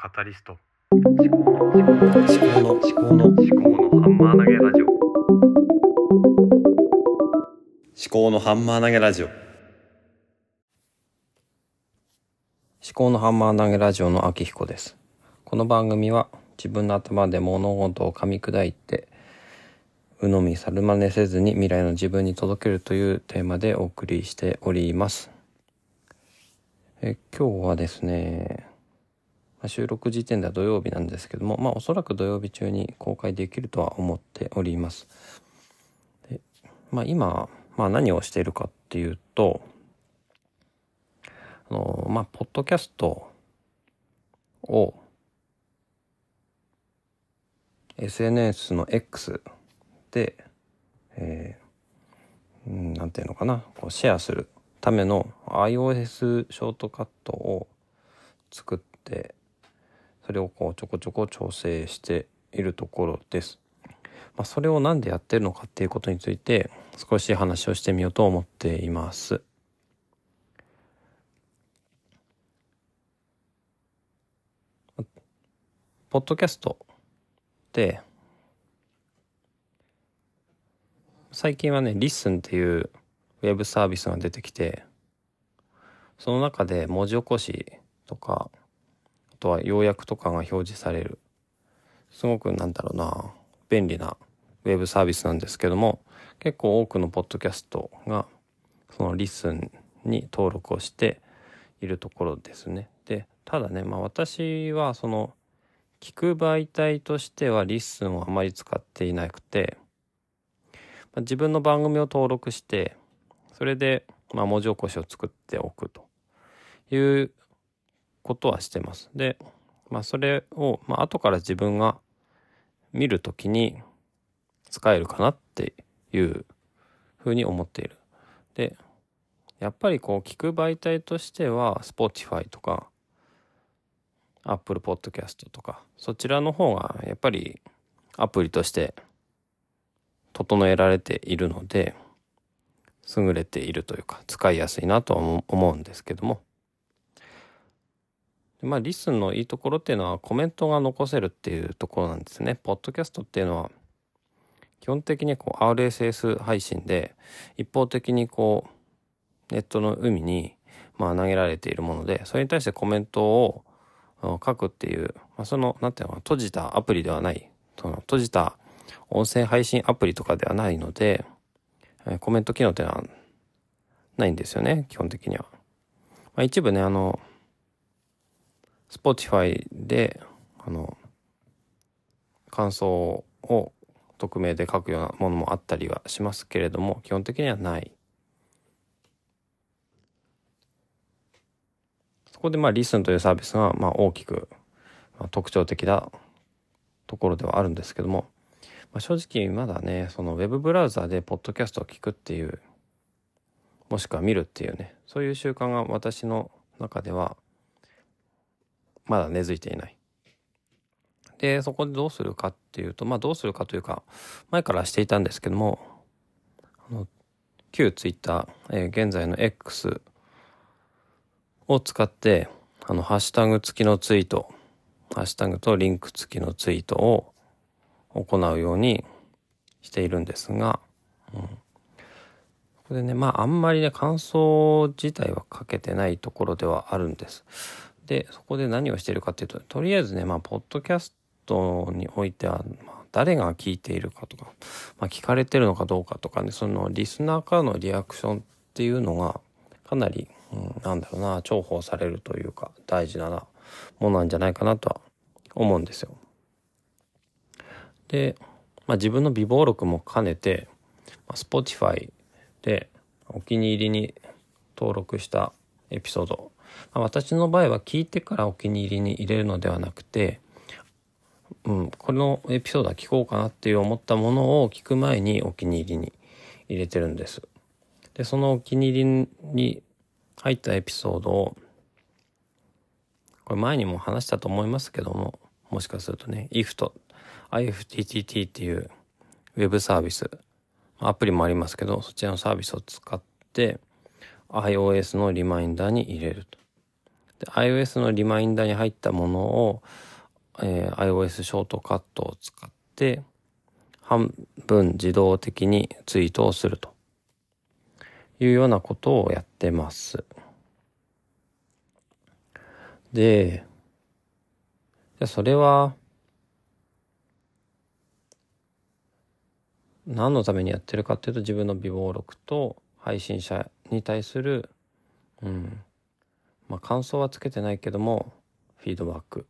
カタリスト。思考の思考の思考の思考のハンマー投げラジオ。思考のハンマー投げラジオ。思考のハンマー投げラジオの秋彦です。この番組は自分の頭で物事を噛み砕いて鵜呑み猿真似せずに未来の自分に届けるというテーマでお送りしております。え今日はですね収録時点では土曜日なんですけども、まあおそらく土曜日中に公開できるとは思っております。でまあ今、まあ何をしているかっていうと、あの、まあ、ポッドキャストを SNS の X で、えー、なんていうのかな、こうシェアするための iOS ショートカットを作ってそれをこうちょこちょこ調整しているところです。まあ、それを何でやってるのかっていうことについて少し話をしてみようと思っています。ポッドキャストで最近はね、リッスンっていうウェブサービスが出てきて、その中で文字起こしとか、とは要約とかが表示されるすごくなんだろうな便利なウェブサービスなんですけども結構多くのポッドキャストがそのリッスンに登録をしているところですね。でただねまあ私はその聞く媒体としてはリッスンをあまり使っていなくて、まあ、自分の番組を登録してそれでまあ文字起こしを作っておくということはしてます。で、まあそれを、まあ後から自分が見るときに使えるかなっていうふうに思っている。で、やっぱりこう聞く媒体としては Spotify とか Apple Podcast とかそちらの方がやっぱりアプリとして整えられているので優れているというか使いやすいなとは思うんですけどもまあ、リスンのいいところっていうのはコメントが残せるっていうところなんですね。ポッドキャストっていうのは基本的にこう RSS 配信で一方的にこうネットの海にまあ投げられているものでそれに対してコメントを書くっていう、まあ、そのなんていうの閉じたアプリではないその閉じた音声配信アプリとかではないのでコメント機能っていうのはないんですよね基本的には。まあ、一部ねあの Spotify で、あの、感想を匿名で書くようなものもあったりはしますけれども、基本的にはない。そこでまあ、リスンというサービスがまあ大きく、まあ、特徴的なところではあるんですけども、まあ、正直まだね、そのウェブブラウザでポッドキャストを聞くっていう、もしくは見るっていうね、そういう習慣が私の中ではまだ根付いていない。で、そこでどうするかっていうと、まあどうするかというか、前からしていたんですけども、あの、旧ツイッター、えー、現在の X を使って、あの、ハッシュタグ付きのツイート、ハッシュタグとリンク付きのツイートを行うようにしているんですが、うん、ここでね、まああんまりね、感想自体は書けてないところではあるんです。で、そこで何をしてるかっていうと、とりあえずね、まあ、ポッドキャストにおいては、まあ、誰が聞いているかとか、まあ、聞かれてるのかどうかとかね、そのリスナーからのリアクションっていうのが、かなり、うん、なんだろうな、重宝されるというか、大事なものなんじゃないかなとは思うんですよ。で、まあ、自分の微暴録も兼ねて、まあ、Spotify でお気に入りに登録したエピソードま私の場合は聞いてからお気に入りに入れるのではなくて、うん、このエピソードは聞こうかなっていう思ったものを聞く前にお気に入りに入れてるんです。で、そのお気に入りに入ったエピソードを、これ前にも話したと思いますけども、もしかするとね、IFT、IFTTT っていうウェブサービス、アプリもありますけど、そちらのサービスを使って、iOS のリマインダーに入れると。で iOS のリマインダーに入ったものを、えー iOS ショートカットを使って半分自動的にツイートをするというようなことをやってます。で、じゃそれは何のためにやってるかっていうと自分の備忘録と配信者に対するうんまあ感想はつけてないけどもフィードバック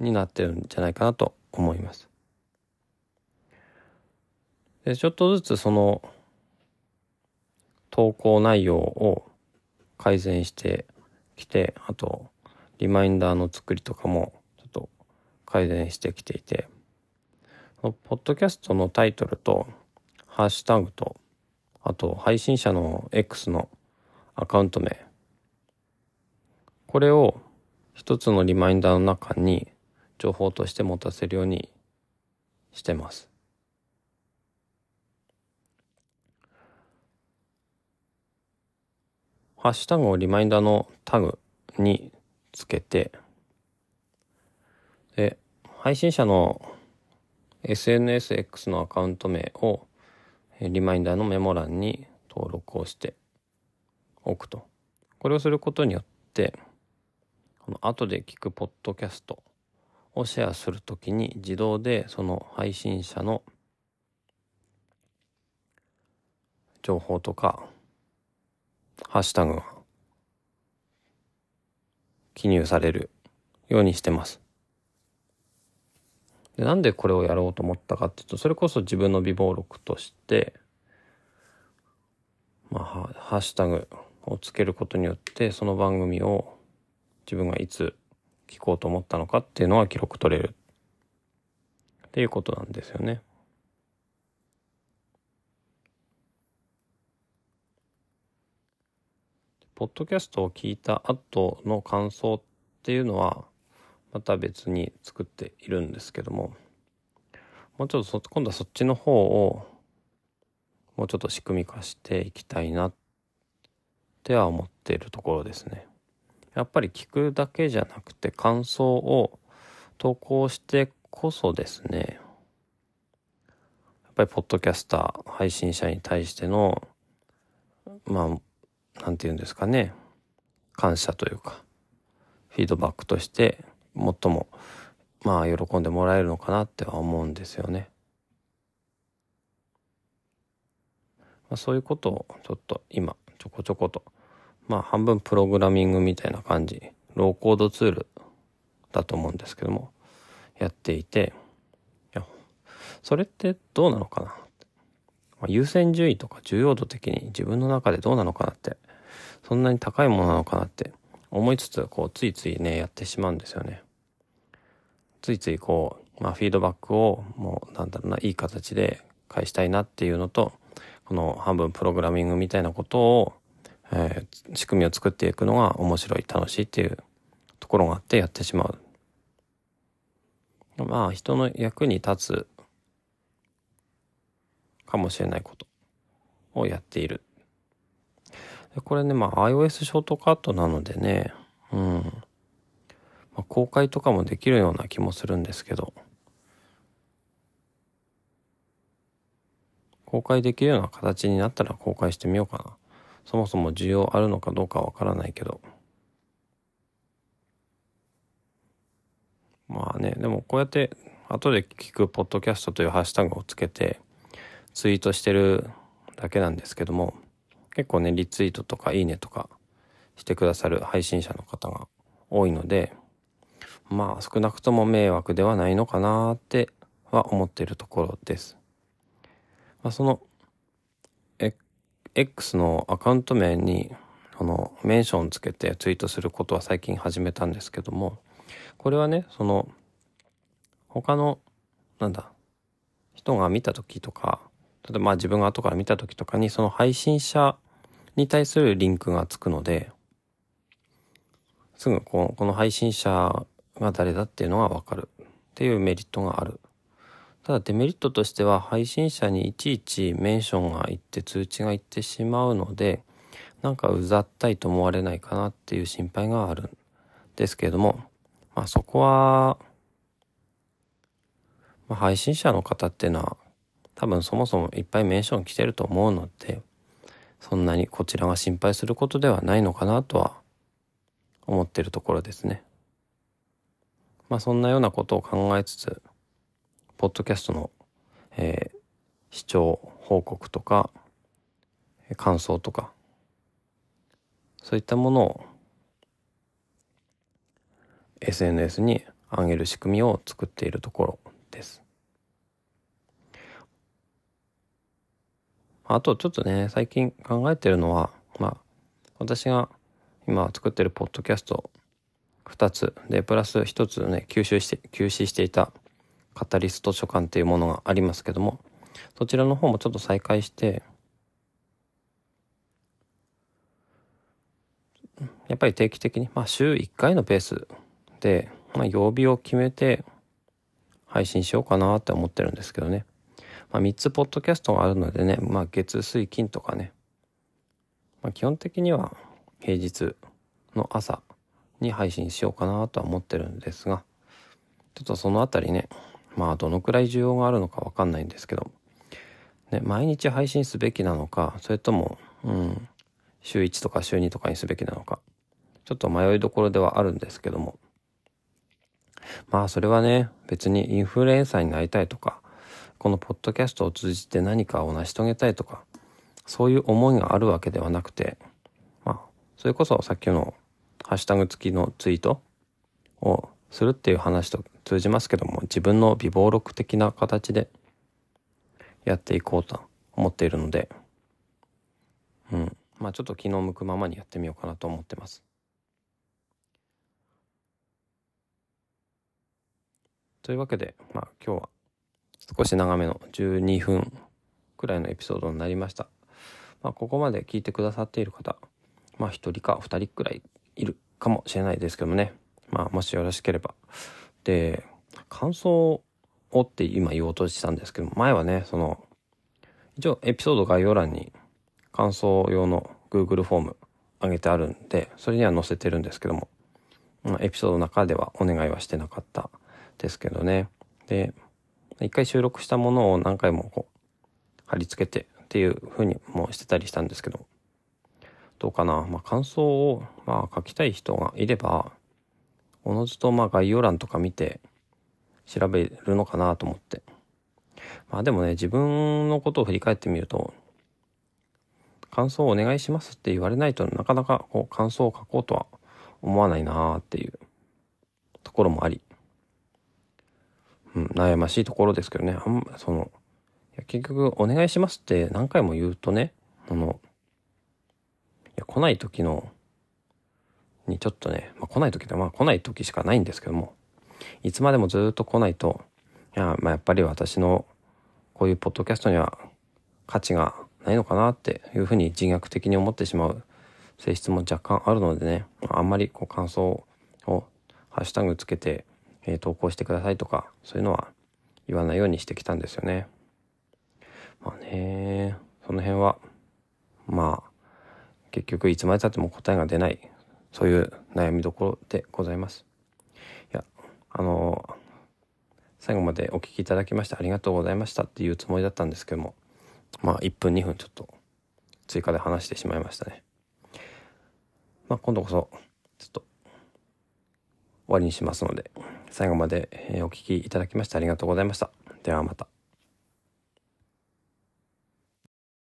になってるんじゃないかなと思います。でちょっとずつその投稿内容を改善してきてあとリマインダーの作りとかもちょっと改善してきていてポッドキャストのタイトルとハッシュタグとあと配信者の X のアカウント名これを一つのリマインダーの中に情報として持たせるようにしてます。ハッシュタグをリマインダーのタグにつけてで配信者の SNSX のアカウント名をリマインダーのメモ欄に登録をしておくとこれをすることによってこの後で聞くポッドキャストをシェアするときに自動でその配信者の情報とかハッシュタグが記入されるようにしてます。でなんでこれをやろうと思ったかっていうとそれこそ自分の備忘録として、まあ、ハッシュタグをつけることによってその番組を自分がいつ聞こうと思ったのかっていうのは記録取れるっていうことなんですよね。ポッドキャストを聞いた後の感想っていうのはまた別に作っているんですけどももうちょっと今度はそっちの方をもうちょっと仕組み化していきたいなっては思っているところですね。やっぱり聞くだけじゃなくて感想を投稿してこそですねやっぱりポッドキャスター配信者に対してのまあなんて言うんですかね感謝というかフィードバックとして最もまあ喜んでもらえるのかなっては思うんですよね。まあ、そういうことをちょっと今ちょこちょことまあ半分プログラミングみたいな感じ。ローコードツールだと思うんですけどもやっていて。いやそれってどうなのかな、まあ、優先順位とか重要度的に自分の中でどうなのかなって。そんなに高いものなのかなって。思いつつこうついついねやってしまうんですよね。ついついこう、まあ、フィードバックをもうなんだろうないい形で返したいなっていうのとこの半分プログラミングみたいなことを、えー仕組みを作っていくのが面白い楽しいっていうところがあってやってしまう。まあ人の役に立つかもしれないことをやっている。これねまあ iOS ショートカットなのでねうん、まあ、公開とかもできるような気もするんですけど公開できるような形になったら公開してみようかなそもそも需要あるのかどうかわからないけどまあねでもこうやって後で聞くポッドキャストというハッシュタグをつけてツイートしてるだけなんですけども結構ねリツイートとかいいねとかしてくださる配信者の方が多いのでまあ少なくとも迷惑ではないのかなっては思っているところです。まあ、その X のアカウント名にこのメンションつけてツイートすることは最近始めたんですけどもこれはねその他のなんだ人が見た時とか例えばまあ自分が後から見た時とかにその配信者に対するリンクがつくのですぐこのこの配信者が誰だっていうのがわかるっていうメリットがある。ただデメリットとしては配信者にいちいちメンションがいって通知がいってしまうのでなんかうざったいと思われないかなっていう心配があるんですけれども、まあそこは、まあ、配信者の方っていうのは多分そもそもいっぱいメンション来てると思うので、そんなにこちらが心配することではないのかなとは思ってるところですね。まあそんなようなことを考えつつ、ポッドキャストの、えー、視聴報告とか、感想とか、そういったものを SNS に上げる仕組みを作っているところです。あとちょっとね、最近考えてるのは、まあ、私が今作ってるポッドキャスト2つで、プラス1つね、吸収して、休止していたカタリスト書館っていうものがありますけども、そちらの方もちょっと再開して、やっぱり定期的に、まあ週1回のペースで、まあ曜日を決めて配信しようかなって思ってるんですけどね。まあ3つポッドキャストがあるのでね、まあ月水金とかね、まあ基本的には平日の朝に配信しようかなとは思ってるんですが、ちょっとそのあたりね、まあどのくらい需要があるのかわかんないんですけど、ね、毎日配信すべきなのか、それとも、うん、週1とか週2とかにすべきなのか、ちょっと迷いどころではあるんですけども。まあそれはね、別にインフルエンサーになりたいとか、このポッドキャストを通じて何かを成し遂げたいとか、そういう思いがあるわけではなくて、まあ、それこそさっきのハッシュタグ付きのツイートをするっていう話と通じますけども、自分の微暴録的な形でやっていこうと思っているので、うん。まあちょっと気の向くままにやってみようかなと思ってます。というわけで、まあ今日は少し長めの12分くらいのエピソードになりました。まあここまで聞いてくださっている方、まあ一人か二人くらいいるかもしれないですけどもね。まあもしよろしければ。で、感想をって今言おうとしたんですけど、前はね、その、一応エピソード概要欄に感想用の Google フォーム上げてあるんで、それには載せてるんですけども、まあ、エピソードの中ではお願いはしてなかったですけどね。で、一回収録したものを何回もこう、貼り付けてっていう風にもしてたりしたんですけど、どうかな。まあ、感想を、まあ、書きたい人がいれば、おのずとまあ概要欄とか見て調べるのかなと思って。まあでもね、自分のことを振り返ってみると、感想をお願いしますって言われないとなかなかこう感想を書こうとは思わないなーっていうところもあり、うん、悩ましいところですけどね、あんま、その、いや結局お願いしますって何回も言うとね、あの、いや、来ない時の、にちょっとね、まあ、来ない時ってまあ来ない時しかないんですけども、いつまでもずっと来ないと、いや、まあやっぱり私のこういうポッドキャストには価値がないのかなっていうふうに自虐的に思ってしまう性質も若干あるのでね、あんまりこう感想をハッシュタグつけて、えー、投稿してくださいとか、そういうのは言わないようにしてきたんですよね。まあね、その辺は、まあ、結局いつまでたっても答えが出ない、そういう悩みどころでございます。いや、あの、最後までお聞きいただきましてありがとうございましたっていうつもりだったんですけども、まあ1分2分ちょっと追加で話してしまいましたね。まあ今度こそちょっと終わりにしますので最後までお聴きいただきましてありがとうございました。ではまた。